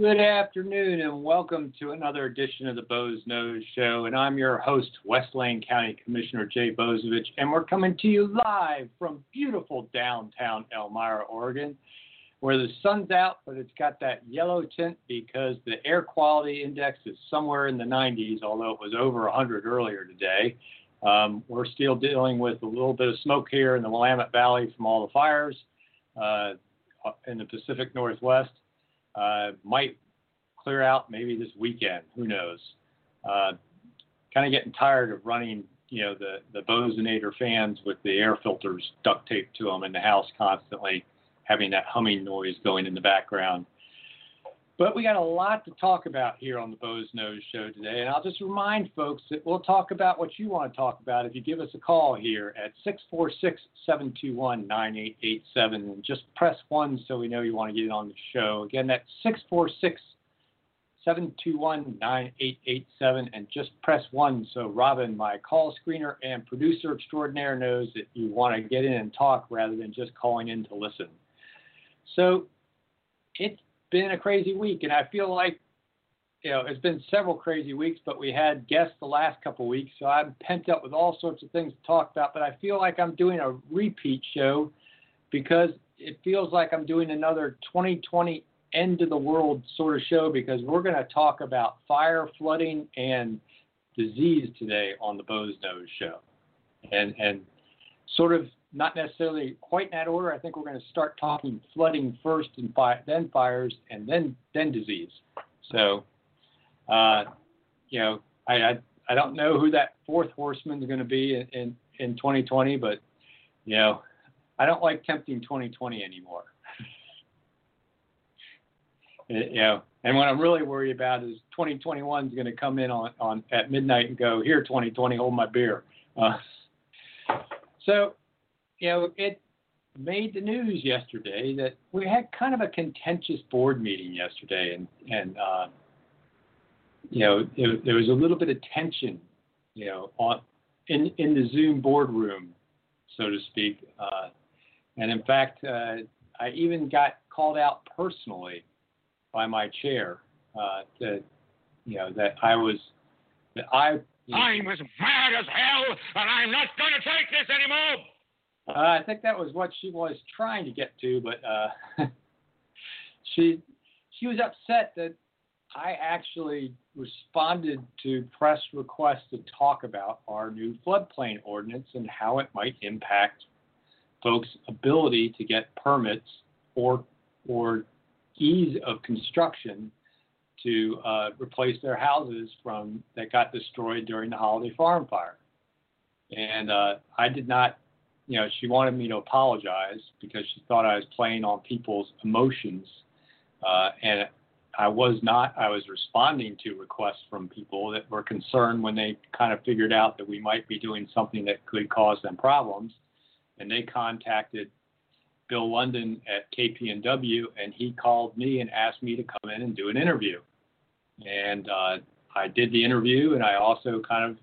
Good afternoon and welcome to another edition of the Boze Noze Show. And I'm your host, West Lane County Commissioner Jay Bozievich, and we're coming to you live from beautiful downtown Elmira, Oregon, where the sun's out, but it's got that yellow tint because the air quality index is somewhere in the 90s, although it was over 100 earlier today. Um, we're still dealing with a little bit of smoke here in the Willamette Valley from all the fires uh, in the Pacific Northwest uh, might clear out maybe this weekend. Who knows? Uh, kind of getting tired of running, you know, the the Bozenator fans with the air filters duct taped to them in the house constantly, having that humming noise going in the background. But we got a lot to talk about here on the Boze Noze Show today. And I'll just remind folks that we'll talk about what you want to talk about if you give us a call here at 646 721 9887. And just press 1 so we know you want to get on the show. Again, that's 646 721 9887. And just press 1 so Robin, my call screener and producer extraordinaire, knows that you want to get in and talk rather than just calling in to listen. So it's been a crazy week, and I feel like you know it's been several crazy weeks, but we had guests the last couple weeks, so I'm pent up with all sorts of things to talk about. But I feel like I'm doing a repeat show because it feels like I'm doing another 2020 end of the world sort of show because we're going to talk about fire, flooding, and disease today on the Boze Noze Show, and and sort of not necessarily quite in that order. I think we're going to start talking flooding first, and fi- then fires, and then then disease. So, uh, you know, I, I I don't know who that fourth horseman is going to be in, in in 2020, but you know, I don't like tempting 2020 anymore. you know, and what I'm really worried about is 2021 is going to come in on on at midnight and go here 2020, hold my beer. Uh, so you know, it made the news yesterday that we had kind of a contentious board meeting yesterday, and and uh, you know it, there was a little bit of tension, you know, on in in the Zoom boardroom, so to speak. Uh, and in fact, uh, I even got called out personally by my chair uh, that you know that I was that I. You know, I'm as mad as hell, and I'm not going to take this anymore. Uh, I think that was what she was trying to get to, but uh, she she was upset that I actually responded to press requests to talk about our new floodplain ordinance and how it might impact folks' ability to get permits or or ease of construction to uh, replace their houses from that got destroyed during the Holiday Farm fire. And uh, I did not you know, she wanted me to apologize because she thought I was playing on people's emotions. Uh, and I was not. I was responding to requests from people that were concerned when they kind of figured out that we might be doing something that could cause them problems. And they contacted Bill London at KPNW, and he called me and asked me to come in and do an interview. And uh, I did the interview, and I also kind of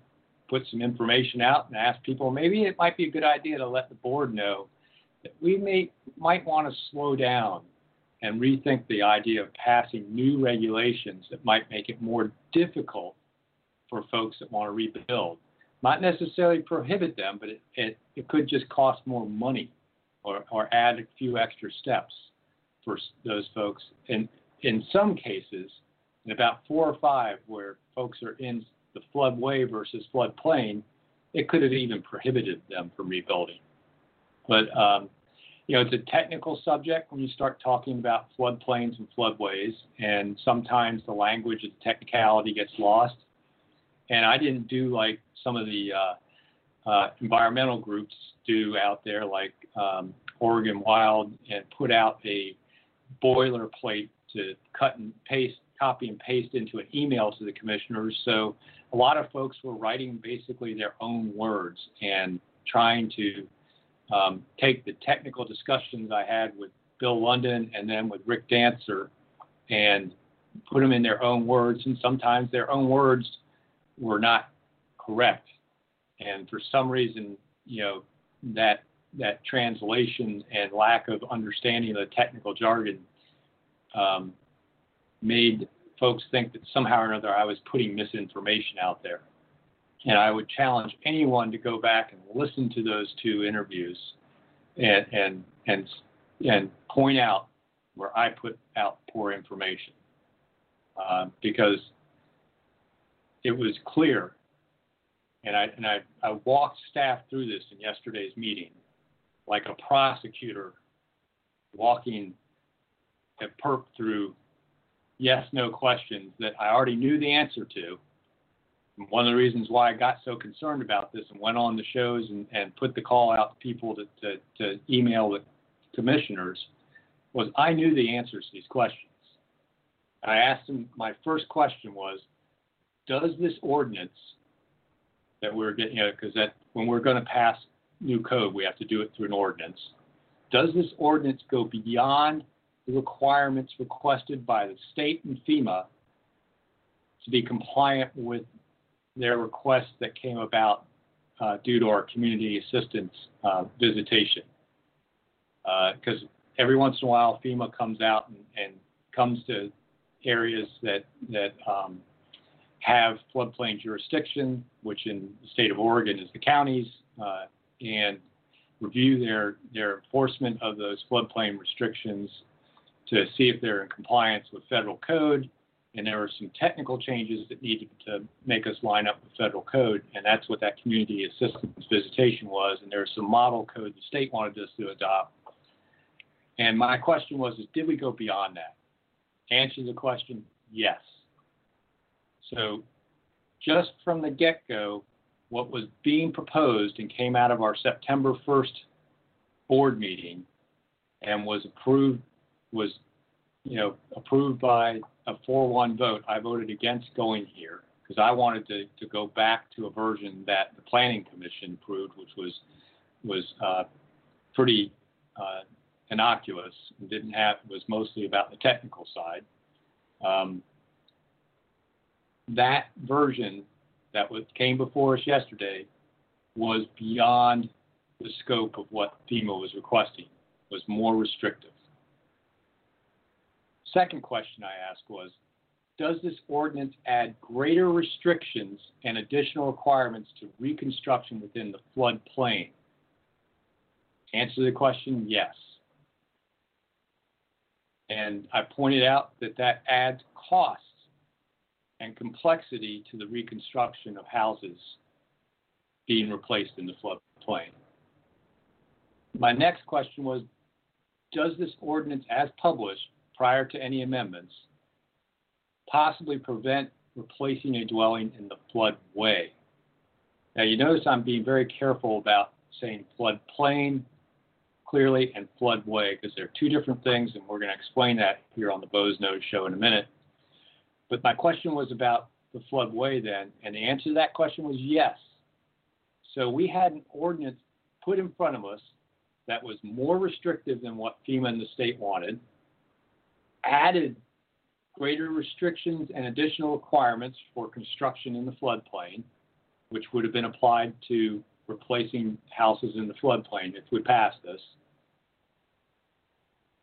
put some information out and ask people maybe it might be a good idea to let the board know that we may might want to slow down and rethink the idea of passing new regulations that might make it more difficult for folks that want to rebuild. Not necessarily prohibit them, but it, it, it could just cost more money or, or add a few extra steps for those folks. And in some cases, in about four or five where folks are in the floodway versus floodplain, it could have even prohibited them from rebuilding. But um, you know, it's a technical subject when you start talking about floodplains and floodways, and sometimes the language the technicality gets lost. And I didn't do like some of the uh, uh, environmental groups do out there, like um, Oregon Wild, and put out a boilerplate to cut and paste, copy and paste into an email to the commissioners. So a lot of folks were writing basically their own words and trying to um, take the technical discussions I had with Bill London and then with Rick Dancer and put them in their own words. And sometimes their own words were not correct. And for some reason, you know, that that translation and lack of understanding of the technical jargon um, made folks think that somehow or another I was putting misinformation out there. And I would challenge anyone to go back and listen to those two interviews and and and and point out where I put out poor information uh, because it was clear. And I and I, I walked staff through this in yesterday's meeting, like a prosecutor walking a perp through yes no questions that I already knew the answer to one of the reasons why I got so concerned about this and went on the shows and, and put the call out to people to, to, to email the commissioners was I knew the answers to these questions. I asked them, my first question was, does this ordinance that we're getting, you know, because when we're going to pass new code, we have to do it through an ordinance. Does this ordinance go beyond the requirements requested by the state and FEMA to be compliant with their requests that came about uh, due to our community assistance uh, visitation. Because uh, every once in a while, FEMA comes out and, and comes to areas that that um, have floodplain jurisdiction, which in the state of Oregon is the counties, uh, and review their their enforcement of those floodplain restrictions to see if they're in compliance with federal code and there were some technical changes that needed to make us line up with federal code, and that's what that community assistance visitation was. And there was some model code the state wanted us to adopt. And my question was, is did we go beyond that? Answer the question, yes. So just from the get-go, what was being proposed and came out of our September 1st board meeting and was approved was you know approved by a 4-1 vote, I voted against going here because I wanted to, to go back to a version that the Planning Commission approved, which was was uh, pretty uh, innocuous and didn't have was mostly about the technical side. Um, that version that was, came before us yesterday was beyond the scope of what FEMA was requesting, was more restrictive. Second question I asked was Does this ordinance add greater restrictions and additional requirements to reconstruction within the floodplain? Answer to the question yes. And I pointed out that that adds costs and complexity to the reconstruction of houses being replaced in the floodplain. My next question was Does this ordinance, as published, prior to any amendments, possibly prevent replacing a dwelling in the floodway. Now, you notice I'm being very careful about saying floodplain clearly and floodway because they're two different things, and we're going to explain that here on the Boze Noze show in a minute. But my question was about the floodway then, and the answer to that question was yes. So we had an ordinance put in front of us that was more restrictive than what FEMA and the state wanted added greater restrictions and additional requirements for construction in the floodplain, which would have been applied to replacing houses in the floodplain if we pass this.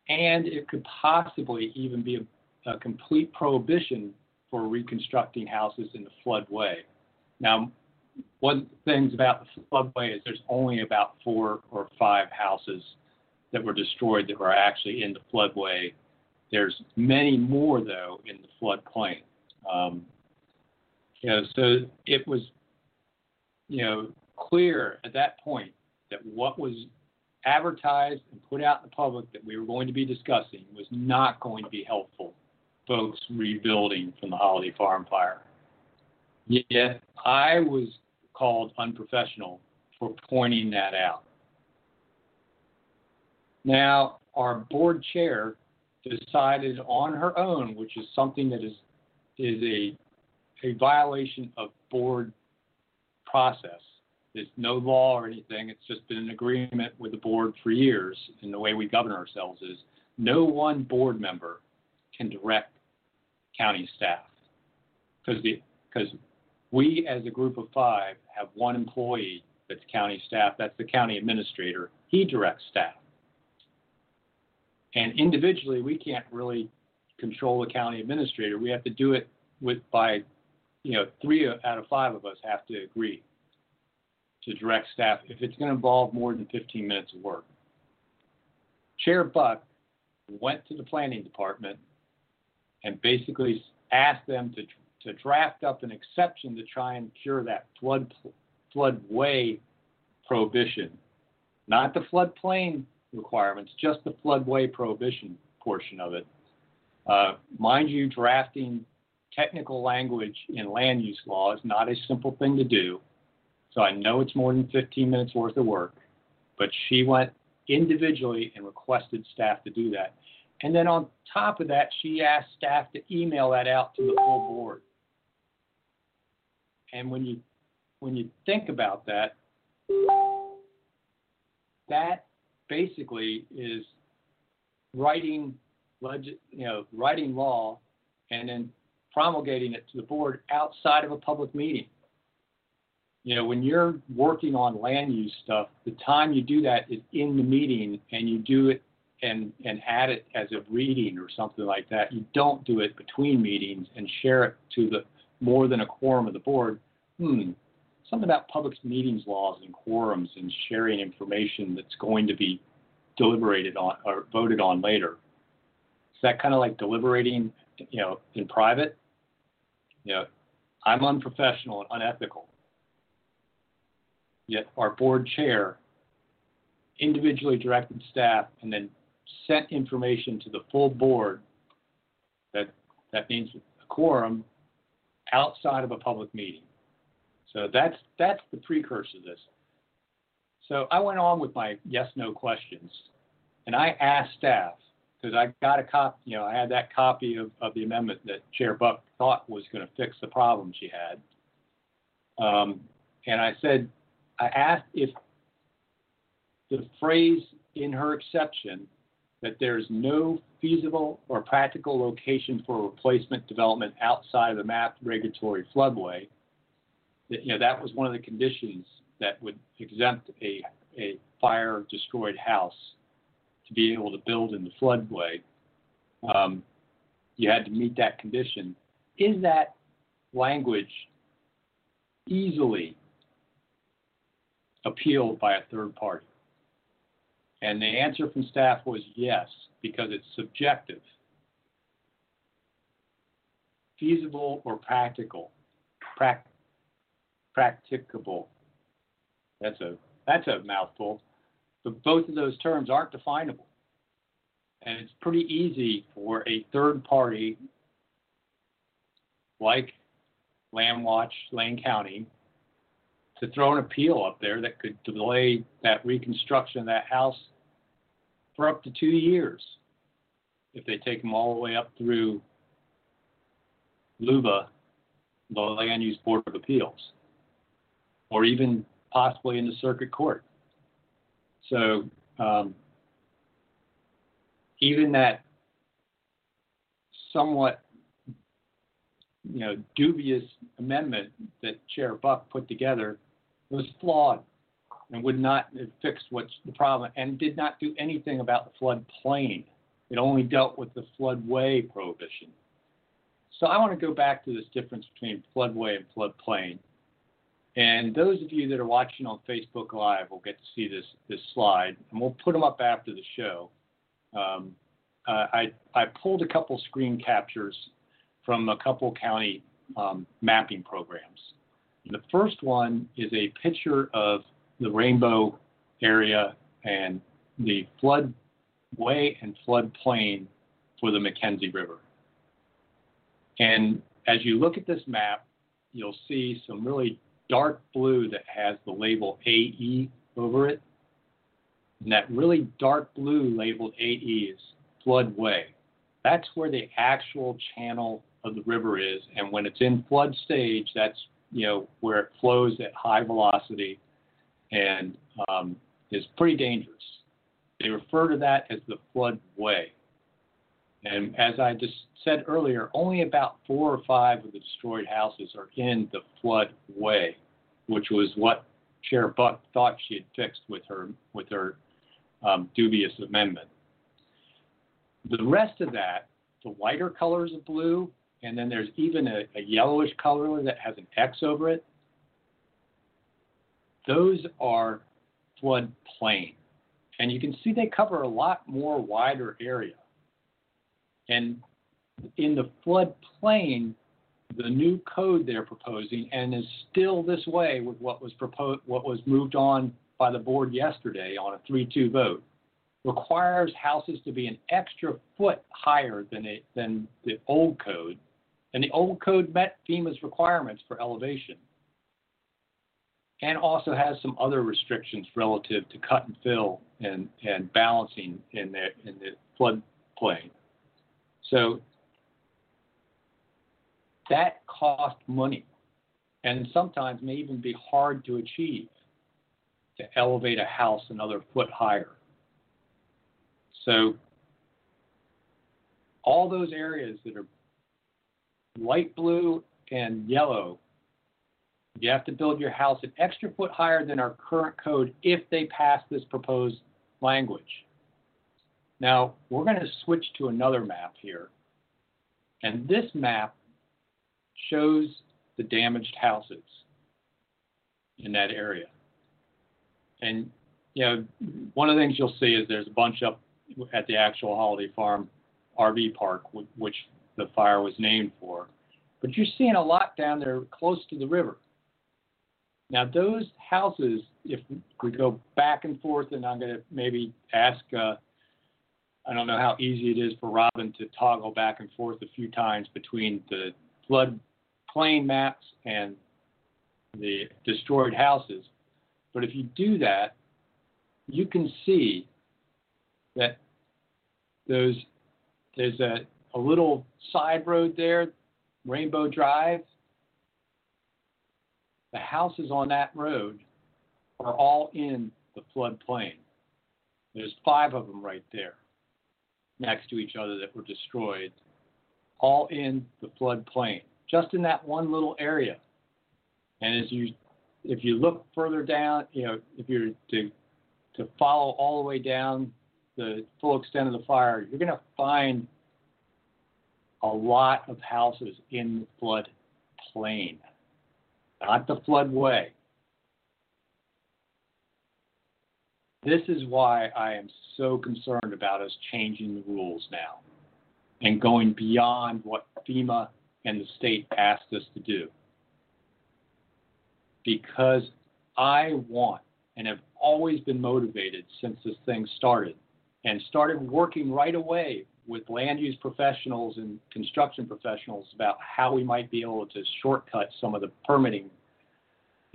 And it could possibly even be a, a complete prohibition for reconstructing houses in the floodway. Now, one the things about the floodway is there's only about four or five houses that were destroyed that were actually in the floodway there's many more, though, in the floodplain. Um, you know, so it was, you know, clear at that point that what was advertised and put out in the public that we were going to be discussing was not going to be helpful, folks rebuilding from the Holiday Farm fire. Yet I was called unprofessional for pointing that out. Now, our board chair decided on her own, which is something that is is a a violation of board process. There's no law or anything. It's just been an agreement with the board for years, and the way we govern ourselves is no one board member can direct county staff because because we as a group of five have one employee that's county staff. That's the county administrator. He directs staff. And individually, we can't really control the county administrator. We have to do it with by, you know, three out of five of us have to agree to direct staff if it's going to involve more than 15 minutes of work. Chair Buch went to the planning department and basically asked them to to draft up an exception to try and cure that flood floodway prohibition, not the floodplain requirements, just the floodway prohibition portion of it. Uh, mind you, drafting technical language in land use law is not a simple thing to do. So I know it's more than 15 minutes worth of work, but she went individually and requested staff to do that. And then on top of that, she asked staff to email that out to the full board. And when you when you think about that, that basically is writing legis- you know writing law and then promulgating it to the board outside of a public meeting. You know, when you're working on land use stuff, the time you do that is in the meeting and you do it and and add it as a reading or something like that. You don't do it between meetings and share it to the more than a quorum of the board. Hmm, something about public meetings laws and quorums and sharing information that's going to be deliberated on or voted on later. Is that kind of like deliberating, you know, in private? You know, I'm unprofessional and unethical. Yet our board chair individually directed staff and then sent information to the full board that that means a quorum outside of a public meeting. So that's that's the precursor to this. So I went on with my yes no questions, and I asked staff because I got a copy. You know, I had that copy of, of the amendment that Chair Buch thought was going to fix the problem she had. Um, and I said, I asked if the phrase in her exception that there's no feasible or practical location for replacement development outside of the mapped regulatory floodway that, you know, that was one of the conditions that would exempt a, a fire destroyed house to be able to build in the floodway. Um, you had to meet that condition. Is that language easily appealed by a third party? And the answer from staff was yes, because it's subjective. Feasible or practical. Prac- practicable. That's a that's a mouthful. But both of those terms aren't definable. And it's pretty easy for a third party like Land Watch, Lane County, to throw an appeal up there that could delay that reconstruction of that house for up to two years if they take them all the way up through LUBA, the Land Use Board of Appeals or even possibly in the circuit court. So um, even that somewhat you know dubious amendment that Chair Buch put together was flawed and would not fix what's the problem and did not do anything about the floodplain. It only dealt with the floodway prohibition. So I want to go back to this difference between floodway and floodplain. And those of you that are watching on Facebook Live will get to see this this slide, and we'll put them up after the show. Um, I I pulled a couple screen captures from a couple county um, mapping programs. The first one is a picture of the rainbow area and the floodway and floodplain for the McKenzie River. And as you look at this map, you'll see some really dark blue that has the label AE over it. And that really dark blue labeled AE is floodway. That's where the actual channel of the river is. And when it's in flood stage, that's you know where it flows at high velocity and um, is pretty dangerous. They refer to that as the floodway. And as I just said earlier, only about four or five of the destroyed houses are in the floodway, which was what Chair Buch thought she had fixed with her with her um, dubious amendment. The rest of that, the lighter colors of blue, and then there's even a, a yellowish color that has an X over it. Those are floodplain. And you can see they cover a lot more wider area. And in the floodplain, the new code they're proposing, and is still this way with what was proposed, what was moved on by the board yesterday on a 3-2 vote, requires houses to be an extra foot higher than it, than the old code, and the old code met FEMA's requirements for elevation, and also has some other restrictions relative to cut and fill and, and balancing in the in the floodplain. So that costs money and sometimes may even be hard to achieve to elevate a house another foot higher. So all those areas that are light blue and yellow, you have to build your house an extra foot higher than our current code if they pass this proposed language. Now, we're going to switch to another map here. And this map shows the damaged houses in that area. And, you know, one of the things you'll see is there's a bunch up at the actual Holiday Farm RV park, which the fire was named for. But you're seeing a lot down there close to the river. Now, those houses, if we go back and forth, and I'm going to maybe ask, uh, I don't know how easy it is for Robin to toggle back and forth a few times between the flood plain maps and the destroyed houses. But if you do that, you can see that those there's a, a little side road there, Rainbow Drive. The houses on that road are all in the floodplain. There's five of them right there next to each other that were destroyed, all in the floodplain just in that one little area. And as you, if you look further down, you know, if you're to to follow all the way down the full extent of the fire, you're going to find a lot of houses in the flood plain, not the floodway. This is why I am so concerned about us changing the rules now and going beyond what FEMA and the state asked us to do. Because I want and have always been motivated since this thing started and started working right away with land use professionals and construction professionals about how we might be able to shortcut some of the permitting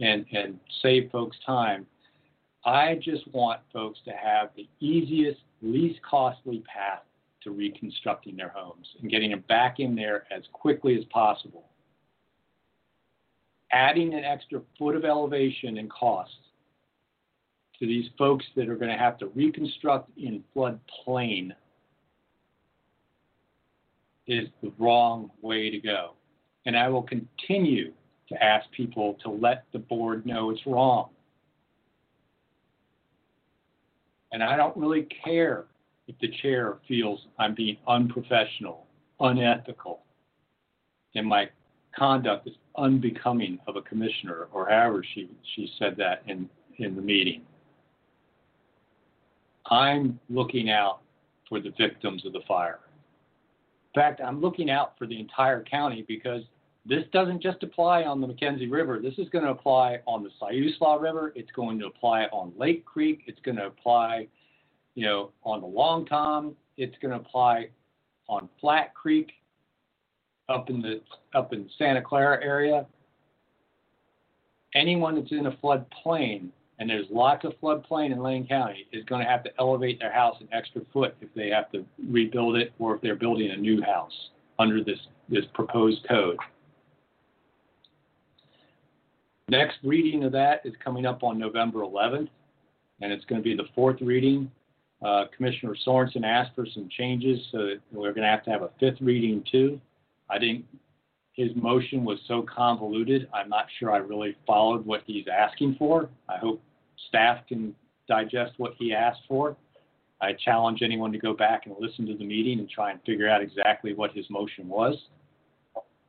and, and save folks time. I just want folks to have the easiest, least costly path to reconstructing their homes and getting them back in there as quickly as possible. Adding an extra foot of elevation and cost to these folks that are going to have to reconstruct in floodplain is the wrong way to go. And I will continue to ask people to let the board know it's wrong. And I don't really care if the chair feels I'm being unprofessional, unethical, and my conduct is unbecoming of a commissioner, or however she, she said that in, in the meeting. I'm looking out for the victims of the fire. In fact, I'm looking out for the entire county because this doesn't just apply on the McKenzie River. This is going to apply on the Siuslaw River. It's going to apply on Lake Creek. It's going to apply you know, on the Long Tom, it's going to apply on Flat Creek, up in the up in Santa Clara area. Anyone that's in a floodplain, and there's lots of floodplain in Lane County, is going to have to elevate their house an extra foot if they have to rebuild it or if they're building a new house under this this proposed code. Next reading of that is coming up on November 11th, and it's going to be the fourth reading. Uh, Commissioner Sorenson asked for some changes, so we're going to have to have a fifth reading too. I think his motion was so convoluted, I'm not sure I really followed what he's asking for. I hope staff can digest what he asked for. I challenge anyone to go back and listen to the meeting and try and figure out exactly what his motion was.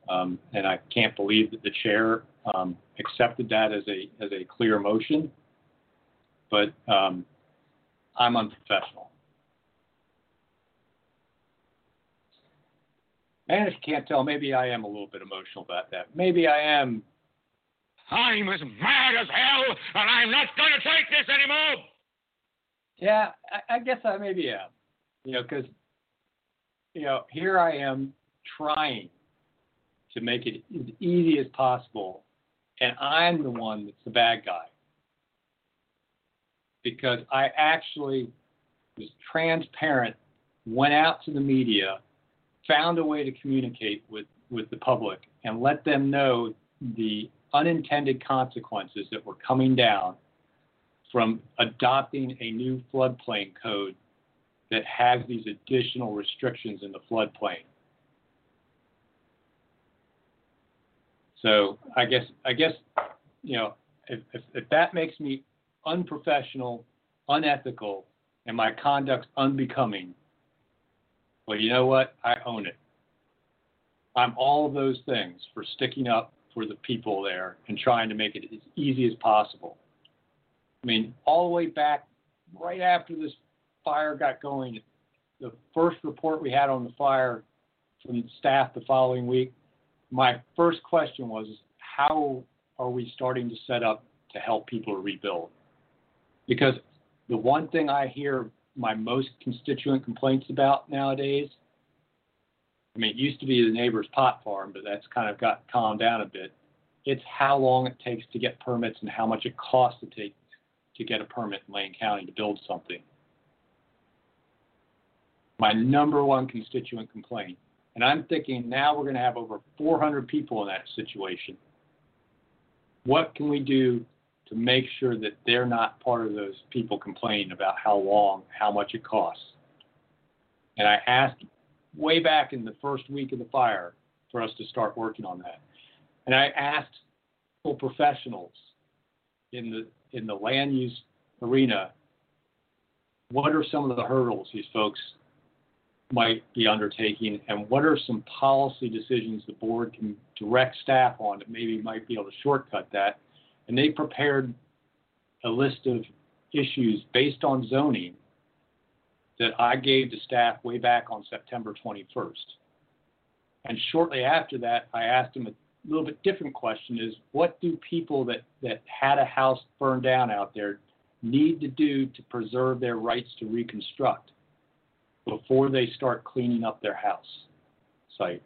Um, and I can't believe that the chair um, accepted that as a as a clear motion. But um, I'm unprofessional. And if you can't tell, maybe I am a little bit emotional about that. Maybe I am. I'm as mad as hell, and I'm not going to take this anymore. Yeah, I, I guess I maybe am. You know, because you know, here I am trying to make it as easy as possible, and I'm the one that's the bad guy because I actually was transparent, went out to the media, found a way to communicate with, with the public, and let them know the unintended consequences that were coming down from adopting a new floodplain code that has these additional restrictions in the floodplain. So I guess I guess you know if, if, if that makes me unprofessional, unethical, and my conduct's unbecoming, well, you know what? I own it. I'm all of those things for sticking up for the people there and trying to make it as easy as possible. I mean, all the way back right after this fire got going, the first report we had on the fire from staff the following week, my first question was, how are we starting to set up to help people rebuild? Because the one thing I hear my most constituent complaints about nowadays, I mean, it used to be the neighbor's pot farm, but that's kind of got calmed down a bit. It's how long it takes to get permits and how much it costs to take to get a permit in Lane County to build something. My number one constituent complaint. And I'm thinking now we're going to have over 400 people in that situation. What can we do to make sure that they're not part of those people complaining about how long, how much it costs. And I asked way back in the first week of the fire for us to start working on that. And I asked professionals in the in the land use arena what are some of the hurdles these folks might be undertaking and what are some policy decisions the board can direct staff on that maybe might be able to shortcut that and they prepared a list of issues based on zoning that I gave to staff way back on September 21st. And shortly after that, I asked them a little bit different question is what do people that, that had a house burned down out there need to do to preserve their rights to reconstruct before they start cleaning up their house site?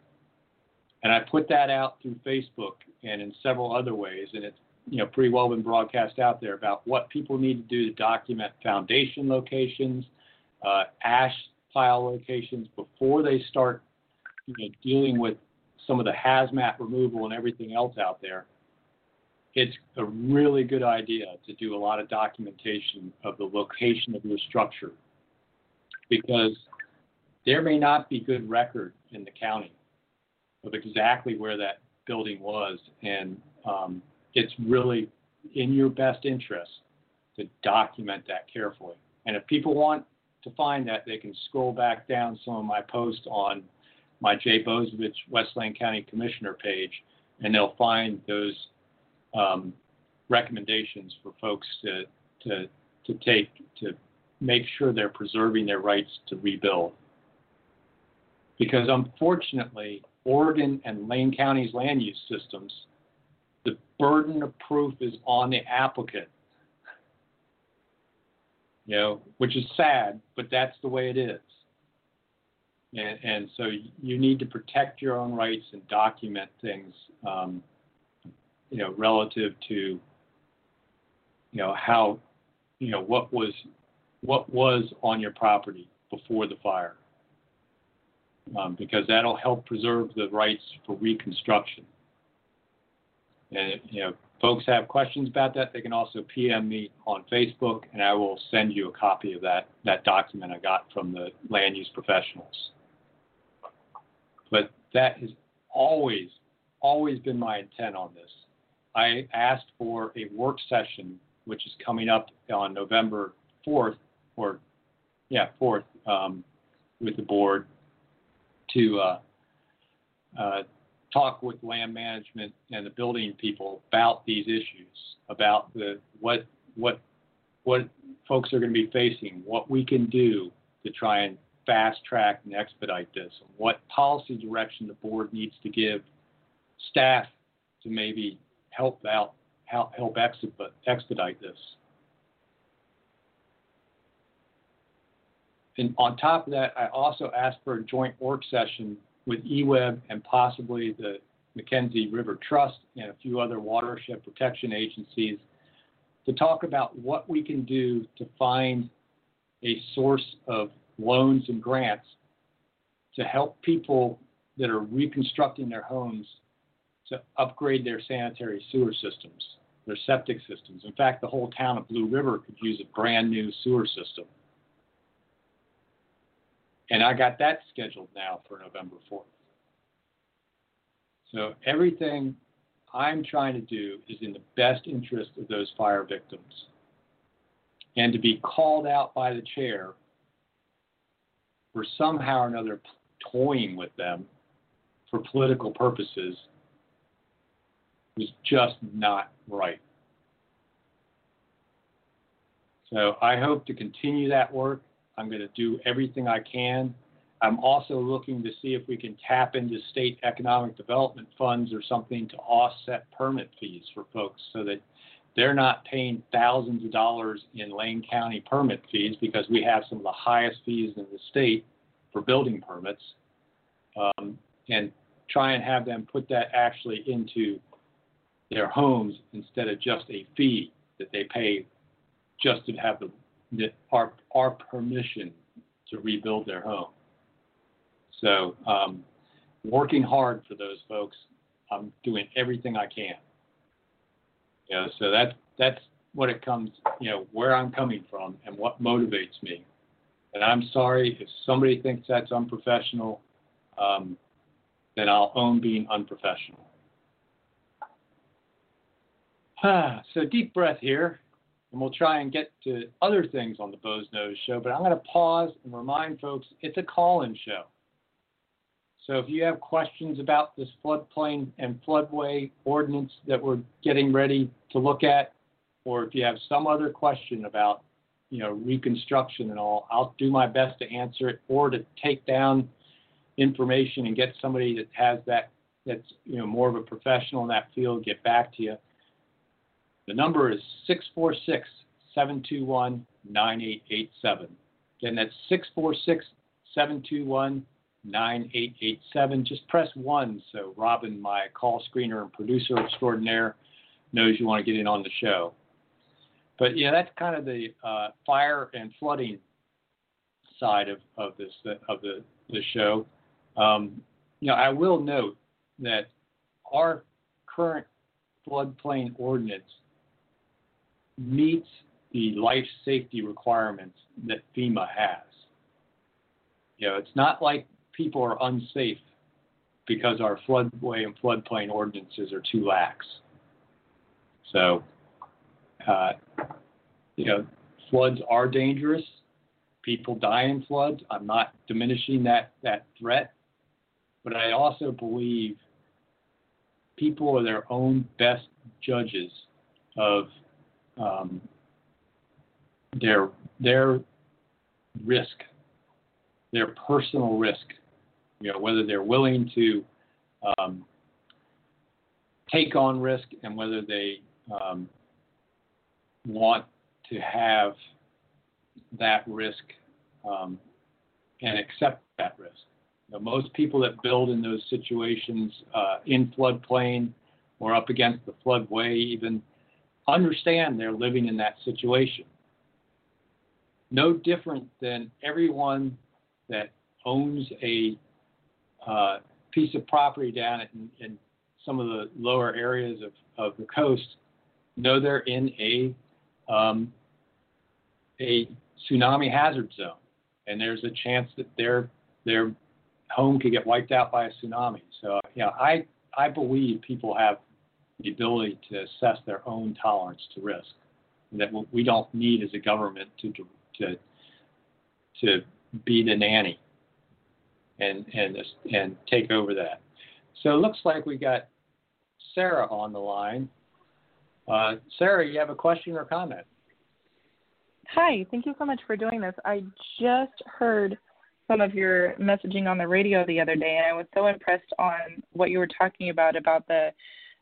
And I put that out through Facebook and in several other ways, and it's you know pretty well been broadcast out there about what people need to do to document foundation locations, uh, ash pile locations before they start you know, dealing with some of the hazmat removal and everything else out there. It's a really good idea to do a lot of documentation of the location of your structure because there may not be good record in the county of exactly where that building was and um, it's really in your best interest to document that carefully. And if people want to find that, they can scroll back down some of my posts on my Jay Bozievich West Lane County Commissioner page, and they'll find those um, recommendations for folks to, to, to take to make sure they're preserving their rights to rebuild. Because unfortunately, Oregon and Lane County's land use systems the burden of proof is on the applicant. You know, which is sad, but that's the way it is. And, and so you need to protect your own rights and document things, um, you know, relative to, you know, how, you know, what was, what was on your property before the fire, um, because that'll help preserve the rights for reconstruction. And you know, folks have questions about that, they can also PM me on Facebook, and I will send you a copy of that that document I got from the land use professionals. But that has always, always been my intent on this. I asked for a work session, which is coming up on November 4th, or yeah, 4th, um, with the board to uh, uh, talk with land management and the building people about these issues, about the what what what folks are going to be facing, what we can do to try and fast track and expedite this? What policy direction the board needs to give staff to maybe help out, help, help expedite this? And on top of that, I also asked for a joint work session with EWEB and possibly the McKenzie River Trust and a few other watershed protection agencies to talk about what we can do to find a source of loans and grants to help people that are reconstructing their homes to upgrade their sanitary sewer systems, their septic systems. In fact, the whole town of Blue River could use a brand new sewer system. And I got that scheduled now for November 4th. So everything I'm trying to do is in the best interest of those fire victims. And to be called out by the chair for somehow or another toying with them for political purposes was just not right. So I hope to continue that work. I'm going to do everything I can. I'm also looking to see if we can tap into state economic development funds or something to offset permit fees for folks so that they're not paying thousands of dollars in Lane County permit fees because we have some of the highest fees in the state for building permits, um, and try and have them put that actually into their homes instead of just a fee that they pay just to have the, the our, our permission to rebuild their home. So, um, working hard for those folks. I'm doing everything I can. Know, so that's that's what it comes, you know, where I'm coming from and what motivates me. And I'm sorry if somebody thinks that's unprofessional, um, then I'll own being unprofessional. so deep breath here, and we'll try and get to other things on the Boze Noze show. But I'm going to pause and remind folks it's a call-in show. So if you have questions about this floodplain and floodway ordinance that we're getting ready to look at, or if you have some other question about you know reconstruction and all, I'll do my best to answer it or to take down information and get somebody that has that that's you know more of a professional in that field get back to you. The number is 646 721 9887. Again, that's 646 721 9887. Just press 1 so Robin, my call screener and producer extraordinaire, knows you want to get in on the show. But yeah, that's kind of the uh, fire and flooding side of, of this of the the show. Um, you know, I will note that our current floodplain ordinance meets the life safety requirements that FEMA has. You know, it's not like people are unsafe because our floodway and floodplain ordinances are too lax. So uh, you know, floods are dangerous. People die in floods. I'm not diminishing that, that threat. But I also believe people are their own best judges of um, their their risk, their personal risk. You know whether they're willing to um, take on risk and whether they um, want to have that risk um, and accept that risk. Most people that build in those situations uh, in floodplain or up against the floodway even understand they're living in that situation. No different than everyone that owns a uh, piece of property down in, in, some of the lower areas of, of the coast know they're in a um, a tsunami hazard zone, and there's a chance that their their home could get wiped out by a tsunami. So, yeah, I I believe people have the ability to assess their own tolerance to risk. That we don't need as a government to to to be the nanny and and and take over that. So it looks like we got Sarah on the line. Uh, Sarah, you have a question or comment? Hi, thank you so much for doing this. I just heard some of your messaging on the radio the other day, and I was so impressed on what you were talking about about the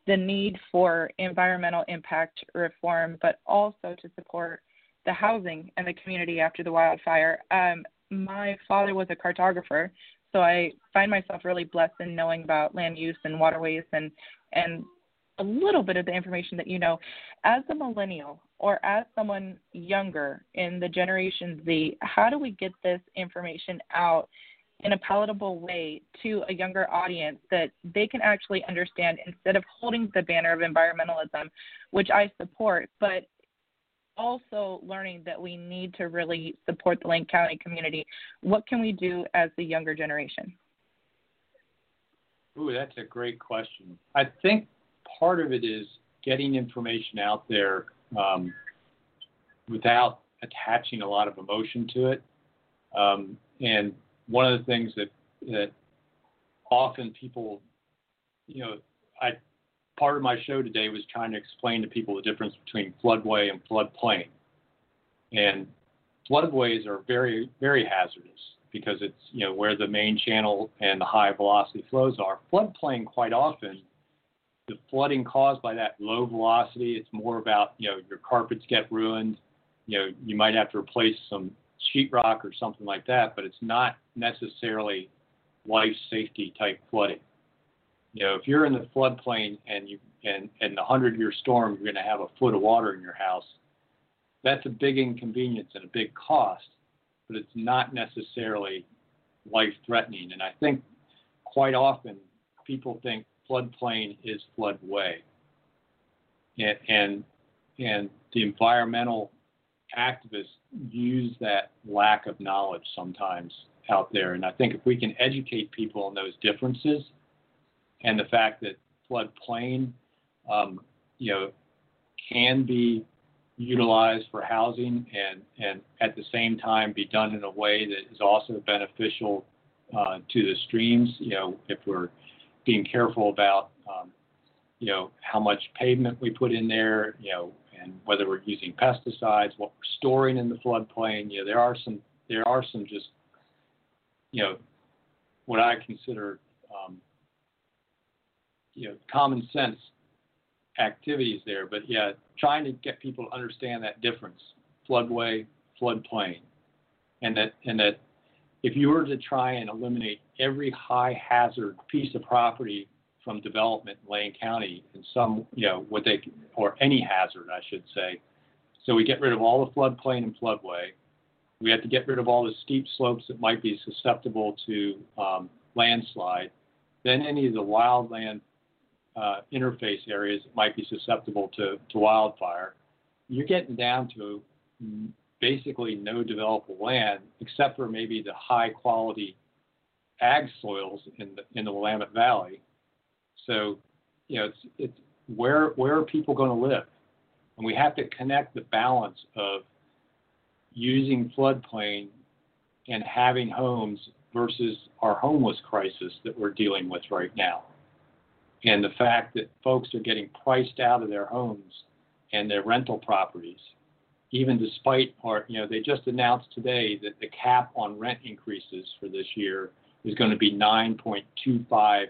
the need for environmental impact reform, but also to support the housing and the community after the wildfire. Um, my father was a cartographer, so I find myself really blessed in knowing about land use and waterways and and a little bit of the information that you know. As a millennial or as someone younger in the Generation Z, how do we get this information out in a palatable way to a younger audience that they can actually understand instead of holding the banner of environmentalism, which I support, but also learning that we need to really support the Lane County community. What can we do as the younger generation? Ooh, that's a great question. I think part of it is getting information out there um, without attaching a lot of emotion to it. Um, and one of the things that that often people, you know, I part of my show today was trying to explain to people the difference between floodway and floodplain. And floodways are very very hazardous because it's you know where the main channel and the high velocity flows are. Floodplain quite often the flooding caused by that low velocity, it's more about, you know, your carpets get ruined, you know, you might have to replace some sheetrock or something like that, but it's not necessarily life safety type flooding. You know, if you're in the floodplain and you and and the hundred year storm, you're going to have a foot of water in your house. That's a big inconvenience and a big cost, but it's not necessarily life threatening. And I think quite often people think floodplain is floodway. And, and, and the environmental activists use that lack of knowledge sometimes out there. And I think if we can educate people on those differences and the fact that floodplain, um, you know, can be utilized for housing and, and at the same time be done in a way that is also beneficial uh, to the streams. You know, if we're being careful about, um, you know, how much pavement we put in there, you know, and whether we're using pesticides, what we're storing in the floodplain. You know, there are some there are some just, you know, what I consider, um, you know, common sense activities there. But yeah, trying to get people to understand that difference, floodway, floodplain, and that and that if you were to try and eliminate every high hazard piece of property from development in Lane County and some, you know, what they, or any hazard, I should say. So we get rid of all the floodplain and floodway. We have to get rid of all the steep slopes that might be susceptible to um, landslide. Then any of the wildland uh, interface areas that might be susceptible to, to wildfire. You're getting down to basically no developable land except for maybe the high quality ag soils in the in the Willamette Valley. So, you know, it's it's where where are people going to live? And we have to connect the balance of using floodplain and having homes versus our homeless crisis that we're dealing with right now. And the fact that folks are getting priced out of their homes and their rental properties even despite our, you know, they just announced today that the cap on rent increases for this year is going to be 9.25%,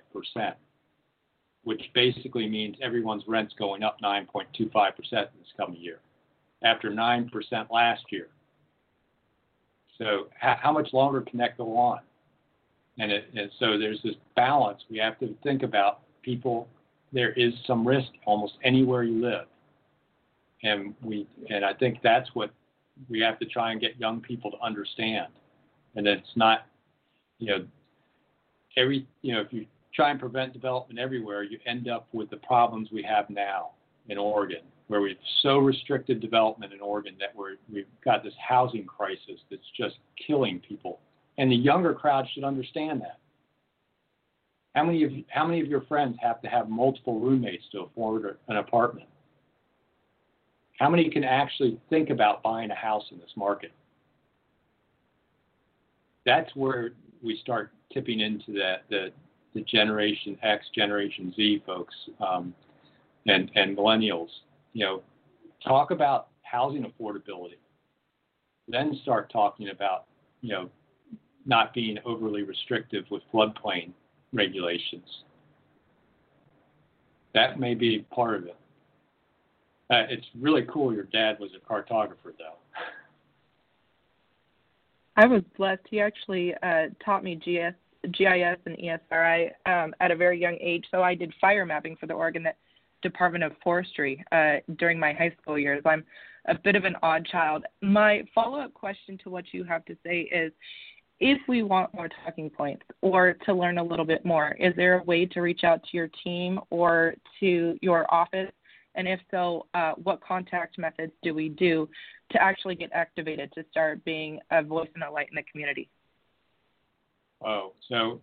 which basically means everyone's rent's going up 9.25% this coming year after 9% last year. So how, much longer can that go on? And, it, and so there's this balance we have to think about. People, there is some risk almost anywhere you live, and we and I think that's what we have to try and get young people to understand. And it's not, you know, every you know if you try and prevent development everywhere, you end up with the problems we have now in Oregon, where we've so restricted development in Oregon that we're, we've got this housing crisis that's just killing people. And the younger crowd should understand that. How many of how many of your friends have to have multiple roommates to afford an apartment? How many can actually think about buying a house in this market? That's where we start tipping into that the the Generation X, Generation Z folks, um, and and millennials. You know, talk about housing affordability. Then start talking about you know not being overly restrictive with floodplain regulations. That may be part of it. Uh, it's really cool your dad was a cartographer, though. I was blessed. He actually uh, taught me GS, GIS and ESRI um, at a very young age. So I did fire mapping for the Oregon Department of Forestry uh, during my high school years. I'm a bit of an odd child. My follow up question to what you have to say is if we want more talking points or to learn a little bit more, is there a way to reach out to your team or to your office? And if so, uh, what contact methods do we do to actually get activated to start being a voice and a light in the community? Oh, so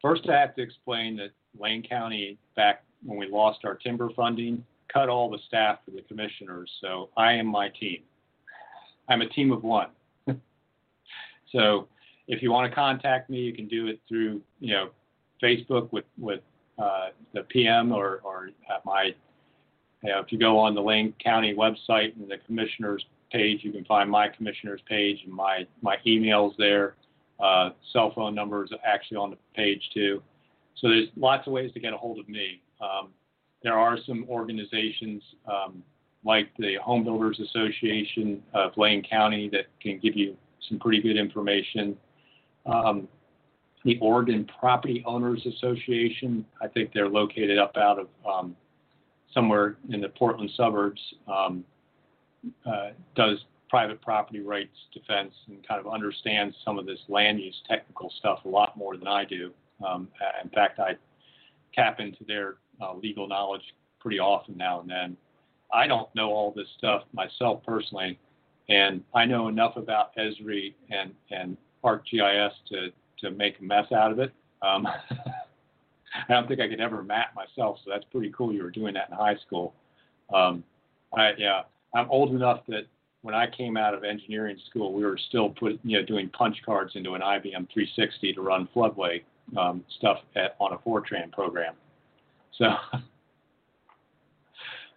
first I have to explain that Lane County, back when we lost our timber funding, cut all the staff for the commissioners. So I am my team. I'm a team of one. so if you want to contact me, you can do it through you know Facebook with with uh, the PM or or at my you know, if you go on the Lane County website and the commissioners page, you can find my commissioners page and my my emails there. Uh, cell phone numbers actually on the page too. So there's lots of ways to get a hold of me. Um, there are some organizations um, like the Home Builders Association of Lane County that can give you some pretty good information. Um, the Oregon Property Owners Association, I think they're located up out of um, somewhere in the Portland suburbs, um, uh, does private property rights defense and kind of understands some of this land use technical stuff a lot more than I do. Um, in fact, I tap into their uh, legal knowledge pretty often now and then. I don't know all this stuff myself personally, and I know enough about Esri and and ArcGIS to to make a mess out of it. Um, I don't think I could ever map myself, so that's pretty cool. You were doing that in high school. Um, I, yeah, I'm old enough that when I came out of engineering school, we were still put, you know, doing punch cards into an IBM 360 to run floodway um, stuff at, on a Fortran program. So,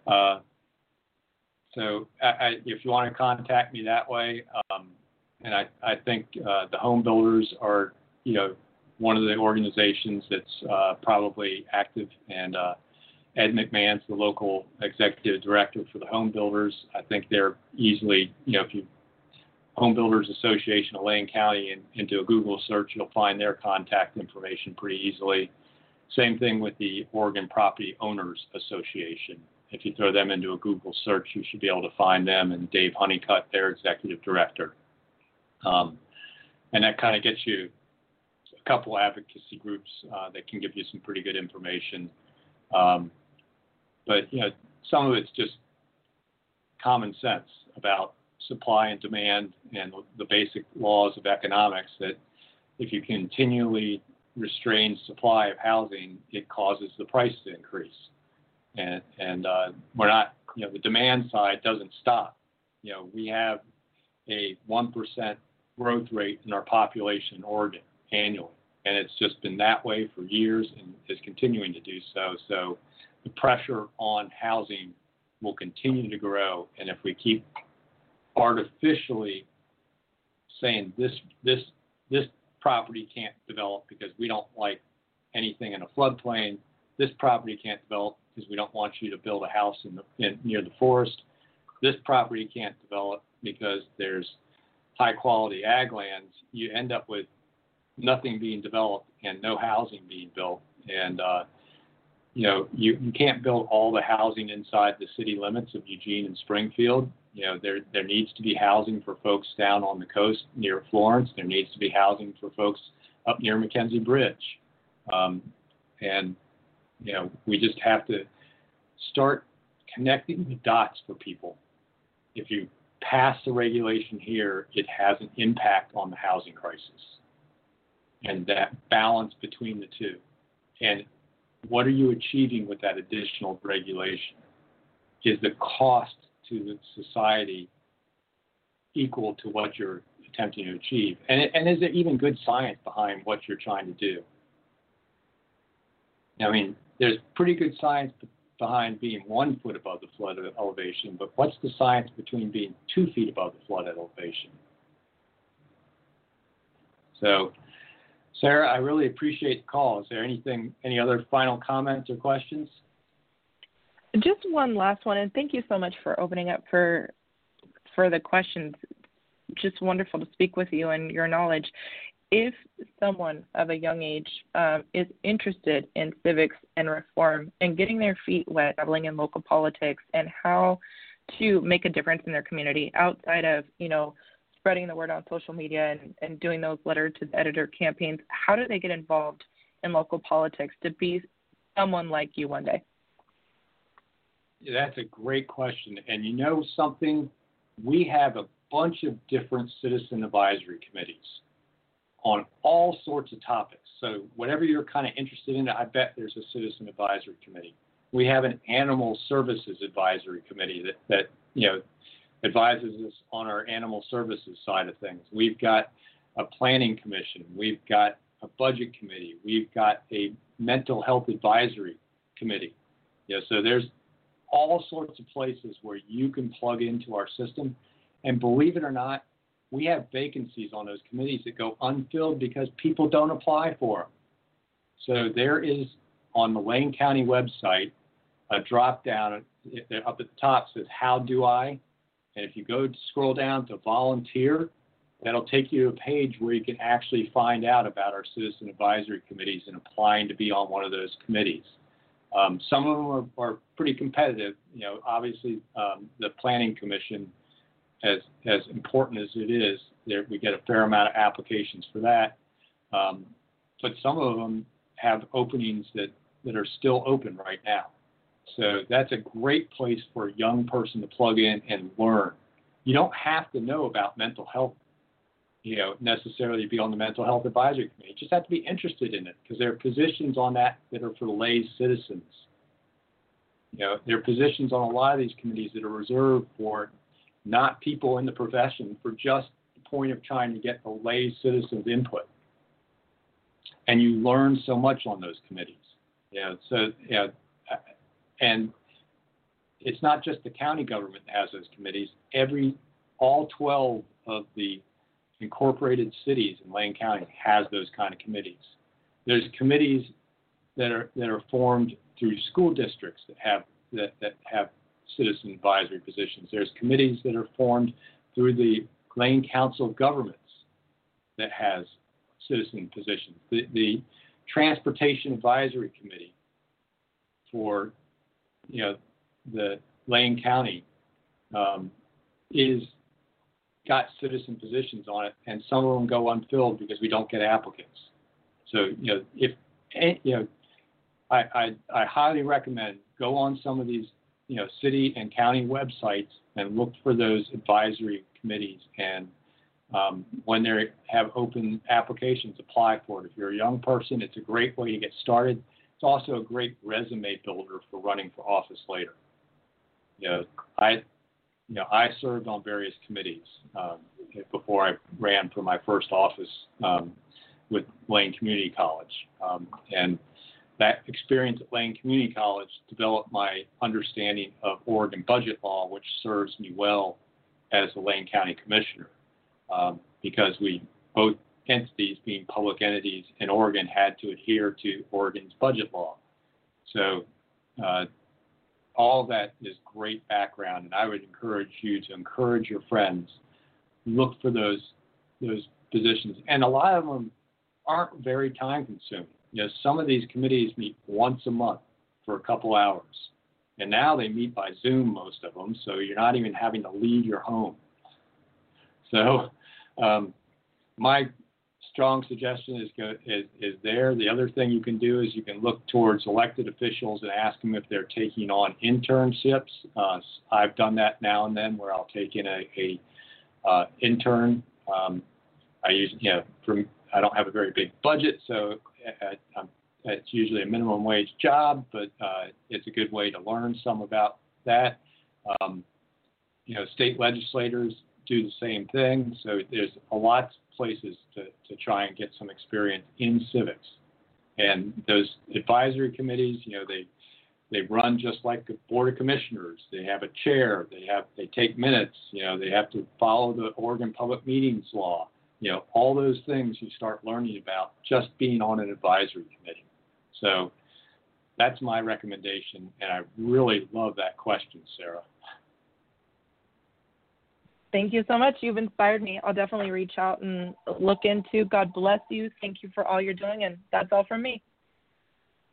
uh, so I, I, if you want to contact me that way, um, and I, I think uh, the home builders are, you know, one of the organizations that's uh, probably active, and uh, Ed McMahon's the local executive director for the home builders. I think they're easily, you know, if you Home Builders Association of Lane County and into a Google search, you'll find their contact information pretty easily. Same thing with the Oregon Property Owners Association. If you throw them into a Google search, you should be able to find them and Dave Hunnicutt, their executive director. Um, and that kind of gets you a couple advocacy groups uh, that can give you some pretty good information. Um, but you know, some of it's just common sense about supply and demand and the basic laws of economics that if you continually restrain supply of housing, it causes the price to increase. And, and uh, we're not, you know, the demand side doesn't stop. You know, we have a 1% growth rate in our population in Oregon annually. And it's just been that way for years and is continuing to do so. So the pressure on housing will continue to grow. And if we keep artificially saying this this this property can't develop because we don't like anything in a floodplain, this property can't develop because we don't want you to build a house in the in, near the forest. This property can't develop because there's high quality ag lands, you end up with nothing being developed and no housing being built. And uh, you know, you, you can't build all the housing inside the city limits of Eugene and Springfield. You know, there there needs to be housing for folks down on the coast near Florence. There needs to be housing for folks up near McKenzie Bridge. Um, and you know, we just have to start connecting the dots for people. If you pass the regulation here, it has an impact on the housing crisis. And that balance between the two. And what are you achieving with that additional regulation? Is the cost to the society equal to what you're attempting to achieve? And, and is there even good science behind what you're trying to do? I mean, there's pretty good science behind being one foot above the flood elevation, but what's the science between being two feet above the flood elevation? So, Sarah, I really appreciate the call. Is there anything, any other final comments or questions? Just one last one, and thank you so much for opening up for for the questions. Just wonderful to speak with you and your knowledge if someone of a young age um, is interested in civics and reform and getting their feet wet, dabbling in local politics, and how to make a difference in their community outside of, you know, spreading the word on social media and, and doing those letter to the editor campaigns, how do they get involved in local politics to be someone like you one day? That's a great question. And you know something? We have a bunch of different citizen advisory committees on all sorts of topics. So whatever you're kind of interested in, I bet there's a citizen advisory committee. We have an animal services advisory committee that, that you know advises us on our animal services side of things. We've got a planning commission. We've got a budget committee. We've got a mental health advisory committee. Know, so there's all sorts of places where you can plug into our system. And believe it or not, we have vacancies on those committees that go unfilled because people don't apply for them. So there is on the Lane County website a drop down up at the top says how do I, and if you go scroll down to volunteer, that'll take you to a page where you can actually find out about our citizen advisory committees and applying to be on one of those committees. Um, some of them are, are, pretty competitive. You know, obviously um, the Planning Commission as as important as it is, there, we get a fair amount of applications for that. Um, but some of them have openings that, that are still open right now. So that's a great place for a young person to plug in and learn. You don't have to know about mental health, you know, necessarily be on the mental health advisory committee. You just have to be interested in it because there are positions on that that are for lay citizens. You know, there are positions on a lot of these committees that are reserved for not people in the profession for just the point of trying to get the lay citizens' input. And you learn so much on those committees. Yeah, so yeah, and it's not just the county government that has those committees. Every all 12 of the incorporated cities in Lane County has those kind of committees. There's committees that are that are formed through school districts that have that, that have citizen advisory positions. There's committees that are formed through the Lane Council of Governments that has citizen positions. The, the Transportation Advisory Committee for you know the Lane County um, is got citizen positions on it, and some of them go unfilled because we don't get applicants. So you know if you know I, I, I highly recommend go on some of these you know, city and county websites and look for those advisory committees. And um, when they have open applications, apply for it. If you're a young person, it's a great way to get started. It's also a great resume builder for running for office later. You know, I, you know, I served on various committees um, before I ran for my first office um, with Lane Community College, um, and that experience at Lane Community College developed my understanding of Oregon budget law, which serves me well as a Lane County Commissioner, um, because we both entities, being public entities in Oregon, had to adhere to Oregon's budget law. So, uh, all that is great background, and I would encourage you to encourage your friends look for those those positions, and a lot of them aren't very time consuming. You know, some of these committees meet once a month for a couple hours, and now they meet by Zoom, most of them, so you're not even having to leave your home. So, um, my strong suggestion is, go, is, is there. The other thing you can do is you can look towards elected officials and ask them if they're taking on internships. Uh, I've done that now and then where I'll take in a, a uh, intern. Um, I use, you know, from I don't have a very big budget, so uh, it's usually a minimum wage job, but uh, it's a good way to learn some about that. Um, you know, state legislators do the same thing, so there's a lot places to, to try and get some experience in civics. And those advisory committees, you know, they they run just like the board of commissioners. They have a chair. They have they take minutes. You know, they have to follow the Oregon Public Meetings Law. You know, all those things you start learning about just being on an advisory committee. So that's my recommendation, and I really love that question, Sarah. Thank you so much. You've inspired me. I'll definitely reach out and look into. God bless you. Thank you for all you're doing, and that's all from me.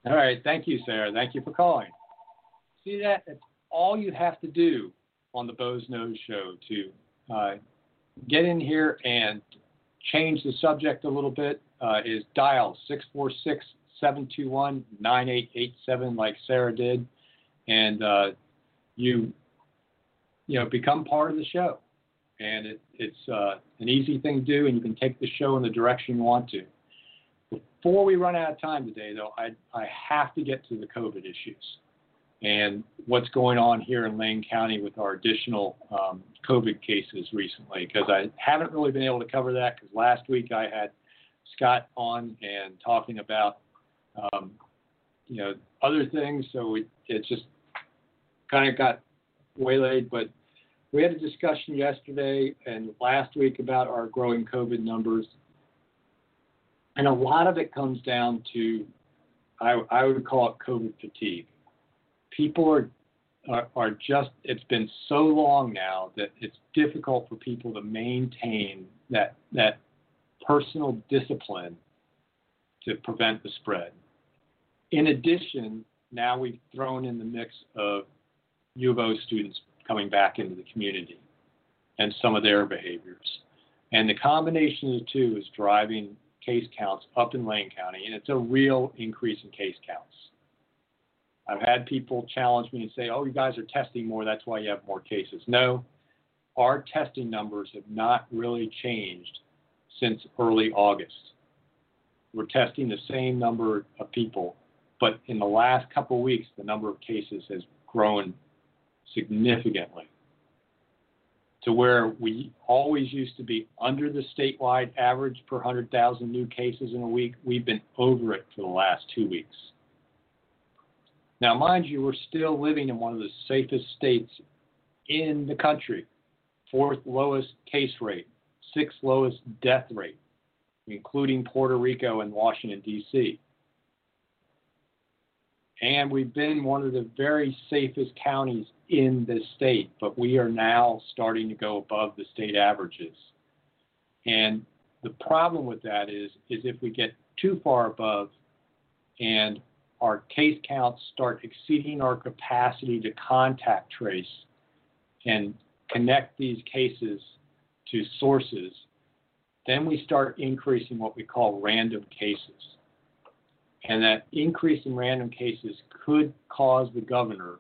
All right. Thank you, Sarah. Thank you for calling. See that? It's all you have to do on the Boze Noze Show to uh, get in here and change the subject a little bit uh, is dial 646 721 9887 like Sarah did, and uh, you you know become part of the show. And it, it's uh, an easy thing to do, and you can take the show in the direction you want to. Before we run out of time today, though, I, I have to get to the COVID issues and what's going on here in Lane County with our additional um, COVID cases recently, because I haven't really been able to cover that because last week I had Scott on and talking about um, you know other things, so it, it just kind of got waylaid. But we had a discussion yesterday and last week about our growing COVID numbers, and a lot of it comes down to I, I would call it COVID fatigue people are, are, are just, it's been so long now that it's difficult for people to maintain that, that personal discipline to prevent the spread. In addition, now we've thrown in the mix of U of O students coming back into the community and some of their behaviors. And the combination of the two is driving case counts up in Lane County, and it's a real increase in case counts. I've had people challenge me and say, oh, you guys are testing more, that's why you have more cases. No, our testing numbers have not really changed since early August. We're testing the same number of people, but in the last couple of weeks, the number of cases has grown significantly to where we always used to be under the statewide average per 100,000 new cases in a week. We've been over it for the last two weeks. Now, mind you, we're still living in one of the safest states in the country. Fourth lowest case rate, sixth lowest death rate, including Puerto Rico and Washington, D.C. And we've been one of the very safest counties in this state, but we are now starting to go above the state averages. And the problem with that is, is if we get too far above and our case counts start exceeding our capacity to contact trace and connect these cases to sources, then we start increasing what we call random cases. And that increase in random cases could cause the governor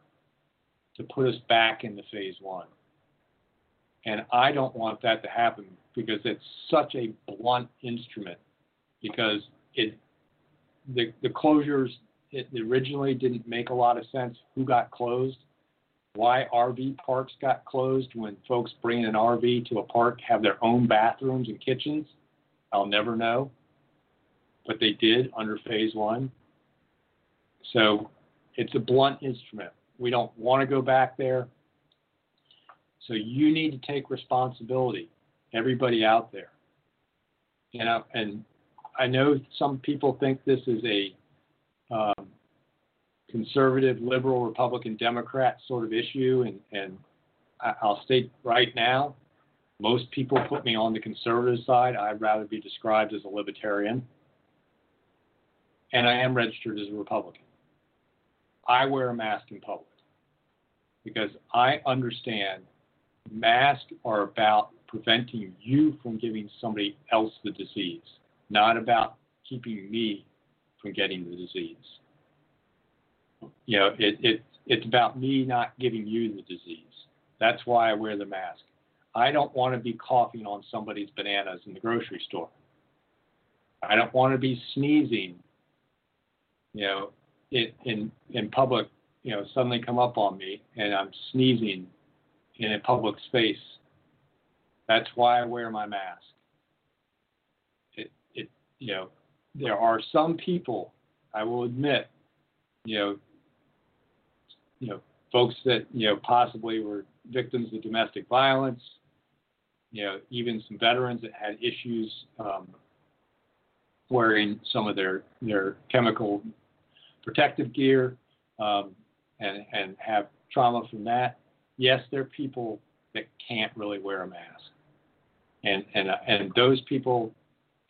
to put us back into phase one. And I don't want that to happen because it's such a blunt instrument because it the, the closures it originally didn't make a lot of sense who got closed, why RV parks got closed when folks bring an RV to a park have their own bathrooms and kitchens. I'll never know. But they did under phase one. So it's a blunt instrument. We don't want to go back there. So you need to take responsibility, everybody out there. You know, and I know some people think this is a um, conservative, liberal, Republican, Democrat sort of issue. And, and I'll state right now, Most people put me on the conservative side. I'd rather be described as a libertarian. And I am registered as a Republican. I wear a mask in public because I understand masks are about preventing you from giving somebody else the disease, not about keeping me from getting the disease. You know, it, it, it's about me not giving you the disease. That's why I wear the mask. I don't want to be coughing on somebody's bananas in the grocery store. I don't want to be sneezing, you know, in, in, in public, you know, suddenly come up on me and I'm sneezing in a public space. That's why I wear my mask. It, it, you know, there are some people, I will admit, you know, you know, folks that you know possibly were victims of domestic violence, you know, even some veterans that had issues um, wearing some of their their chemical protective gear um, and and have trauma from that. Yes, there are people that can't really wear a mask, and and uh, and those people,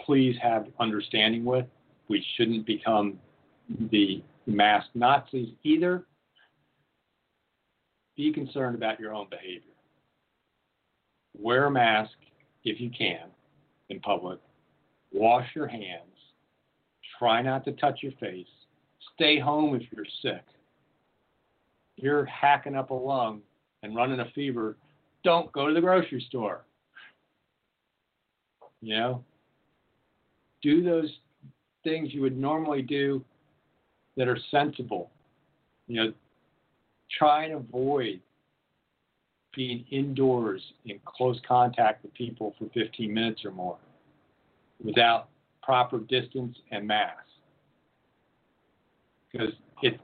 please have understanding with. We shouldn't become the mask Nazis either. Be concerned about your own behavior. Wear a mask if you can in public. Wash your hands. Try not to touch your face. Stay home if you're sick. You're hacking up a lung and running a fever. Don't go to the grocery store. You know, do those things you would normally do that are sensible. You know, try and avoid being indoors in close contact with people for 15 minutes or more without proper distance and mask. Because it,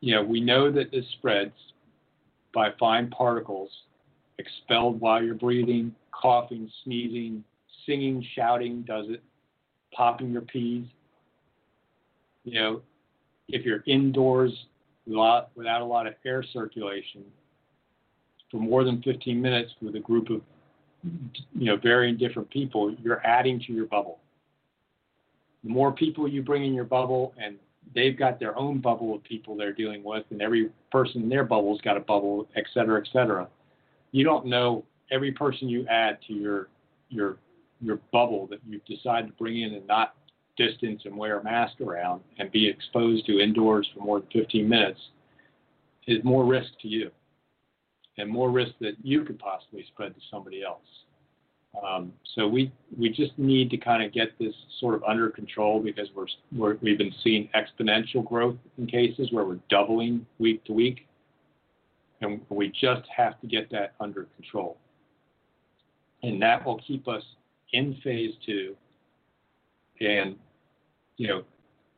you know, we know that this spreads by fine particles expelled while you're breathing, coughing, sneezing, singing, shouting does it, popping your peas. You know, if you're indoors without, without a lot of air circulation for more than 15 minutes with a group of you know varying different people, you're adding to your bubble. The more people you bring in your bubble, and they've got their own bubble of people they're dealing with, and every person in their bubble's got a bubble, et cetera, et cetera. You don't know every person you add to your your your bubble that you decide to bring in and not distance and wear a mask around and be exposed to indoors for more than 15 minutes is more risk to you and more risk that you could possibly spread to somebody else. Um, so we we just need to kind of get this sort of under control because we're, we're we've been seeing exponential growth in cases where we're doubling week to week, and we just have to get that under control. And that will keep us in phase two and you know,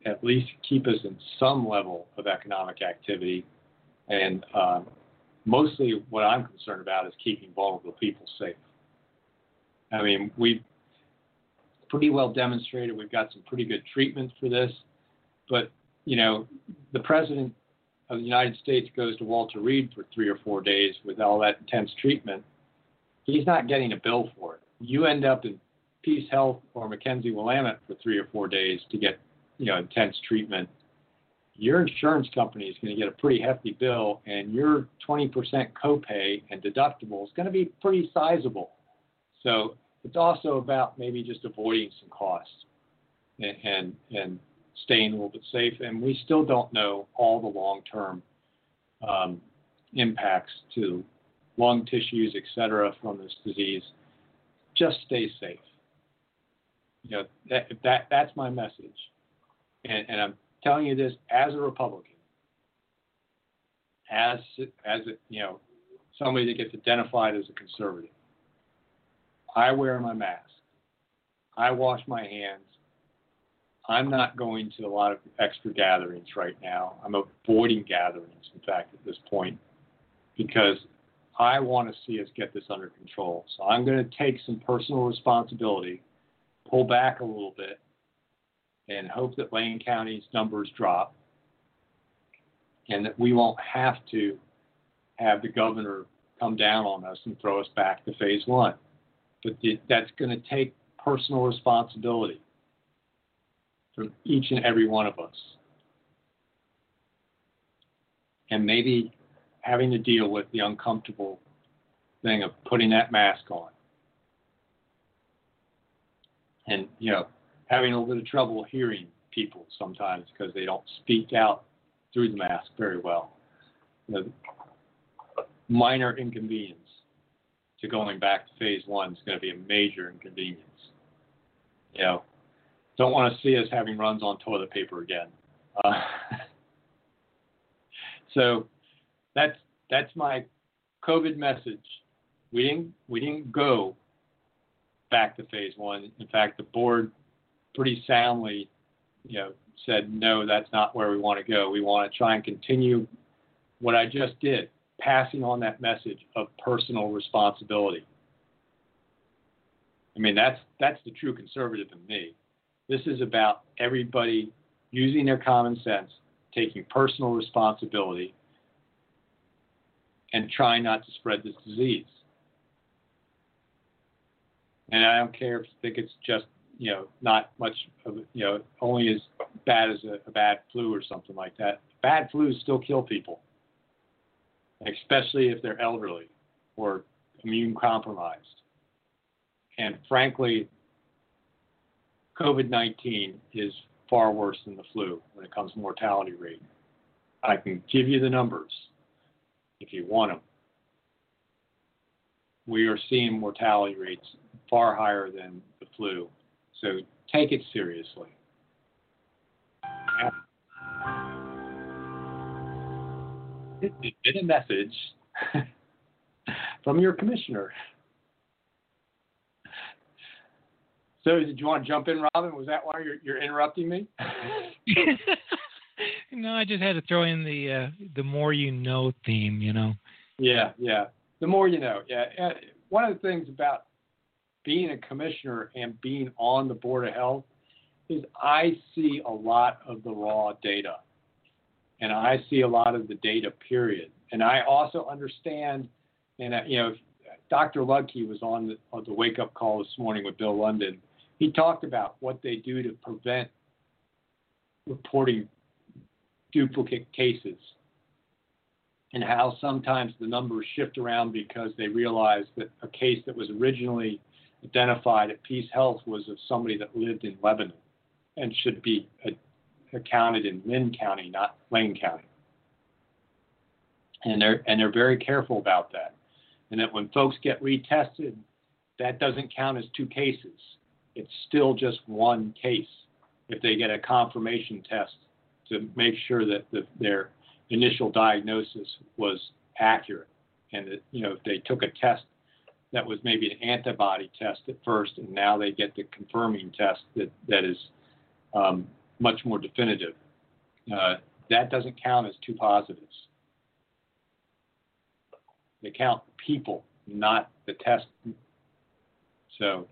at least keep us in some level of economic activity. And um, mostly what I'm concerned about is keeping vulnerable people safe. I mean, we've pretty well demonstrated we've got some pretty good treatment for this, but you know, the president of the United States goes to Walter Reed for three or four days with all that intense treatment. He's not getting a bill for it. You end up in Peace Health or McKenzie Willamette for three or four days to get, you know, intense treatment, your insurance company is going to get a pretty hefty bill, and your 20% copay and deductible is going to be pretty sizable. So it's also about maybe just avoiding some costs and and, and staying a little bit safe. And we still don't know all the long-term um, impacts to lung tissues, et cetera, from this disease. Just stay safe. You know, that, that that's my message. And, and I'm telling you this as a Republican, as as you know, somebody that gets identified as a conservative. I wear my mask. I wash my hands. I'm not going to a lot of extra gatherings right now. I'm avoiding gatherings, in fact, at this point, because I want to see us get this under control. So I'm going to take some personal responsibility pull back a little bit and hope that Lane County's numbers drop and that we won't have to have the governor come down on us and throw us back to phase one. But that's going to take personal responsibility from each and every one of us. And maybe having to deal with the uncomfortable thing of putting that mask on. And, you know, having a little bit of trouble hearing people sometimes because they don't speak out through the mask very well. The minor inconvenience to going back to phase one is going to be a major inconvenience. You know, don't want to see us having runs on toilet paper again. Uh, so that's that's my COVID message. We didn't we didn't go back to phase one. In fact, the board pretty soundly, you know, said no, that's not where we want to go. We want to try and continue what I just did, passing on that message of personal responsibility. I mean, that's that's the true conservative in me. This is about everybody using their common sense, taking personal responsibility, and trying not to spread this disease. And I don't care if you think it's just, you know, not much of, you know, only as bad as a, a bad flu or something like that. Bad flus still kill people, especially if they're elderly or immune compromised. And frankly, COVID 19 is far worse than the flu when it comes to mortality rate. I can give you the numbers if you want them. We are seeing mortality rates far higher than the flu, so take it seriously. It's been a message from your commissioner. So, did you want to jump in, Robin? Was that why you're, you're interrupting me? no, I just had to throw in the uh, the more you know theme. You know. Yeah, yeah. The more you know. Yeah. One of the things about being a commissioner and being on the board of health is I see a lot of the raw data, and I see a lot of the data. Period. And I also understand, and you know, Dr. Luedtke was on the, on the wake up call this morning with Bill London he talked about what they do to prevent reporting duplicate cases and how sometimes the numbers shift around because they realize that a case that was originally identified at Peace Health was of somebody that lived in Lebanon and should be accounted in Linn County, not Lane County. And they're and they're very careful about that. And that when folks get retested, that doesn't count as two cases it's still just one case if they get a confirmation test to make sure that the, their initial diagnosis was accurate and that you know if they took a test that was maybe an antibody test at first and now they get the confirming test that that is um, much more definitive. Uh, that doesn't count as two positives. They count people not the test. So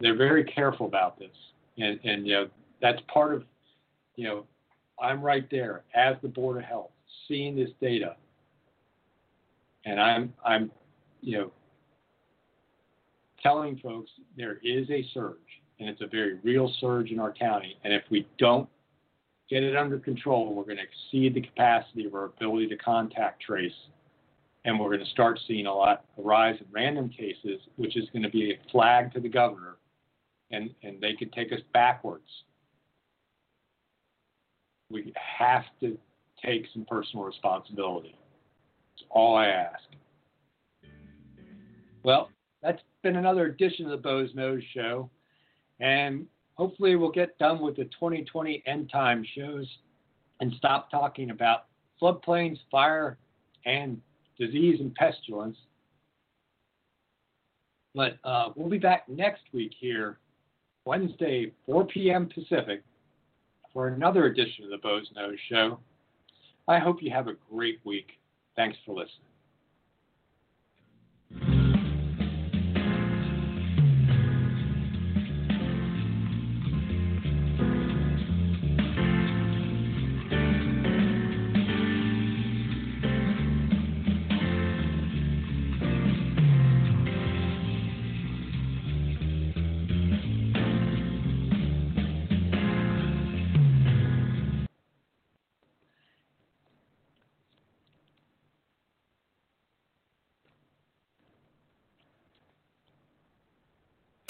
they're very careful about this, and and you know that's part of you know I'm right there as the board of health seeing this data, and I'm I'm you know telling folks there is a surge and it's a very real surge in our county, and if we don't get it under control, we're going to exceed the capacity of our ability to contact trace and we're going to start seeing a lot a rise in random cases, which is going to be a flag to the governor and, and they could take us backwards. We have to take some personal responsibility. That's all I ask. Well, that's been another edition of the Boze Noze Show. And hopefully we'll get done with the 2020 end time shows and stop talking about floodplains, fire, and disease and pestilence. But uh, we'll be back next week here Wednesday, 4 p.m. Pacific, for another edition of the Boze Noze Show. I hope you have a great week. Thanks for listening.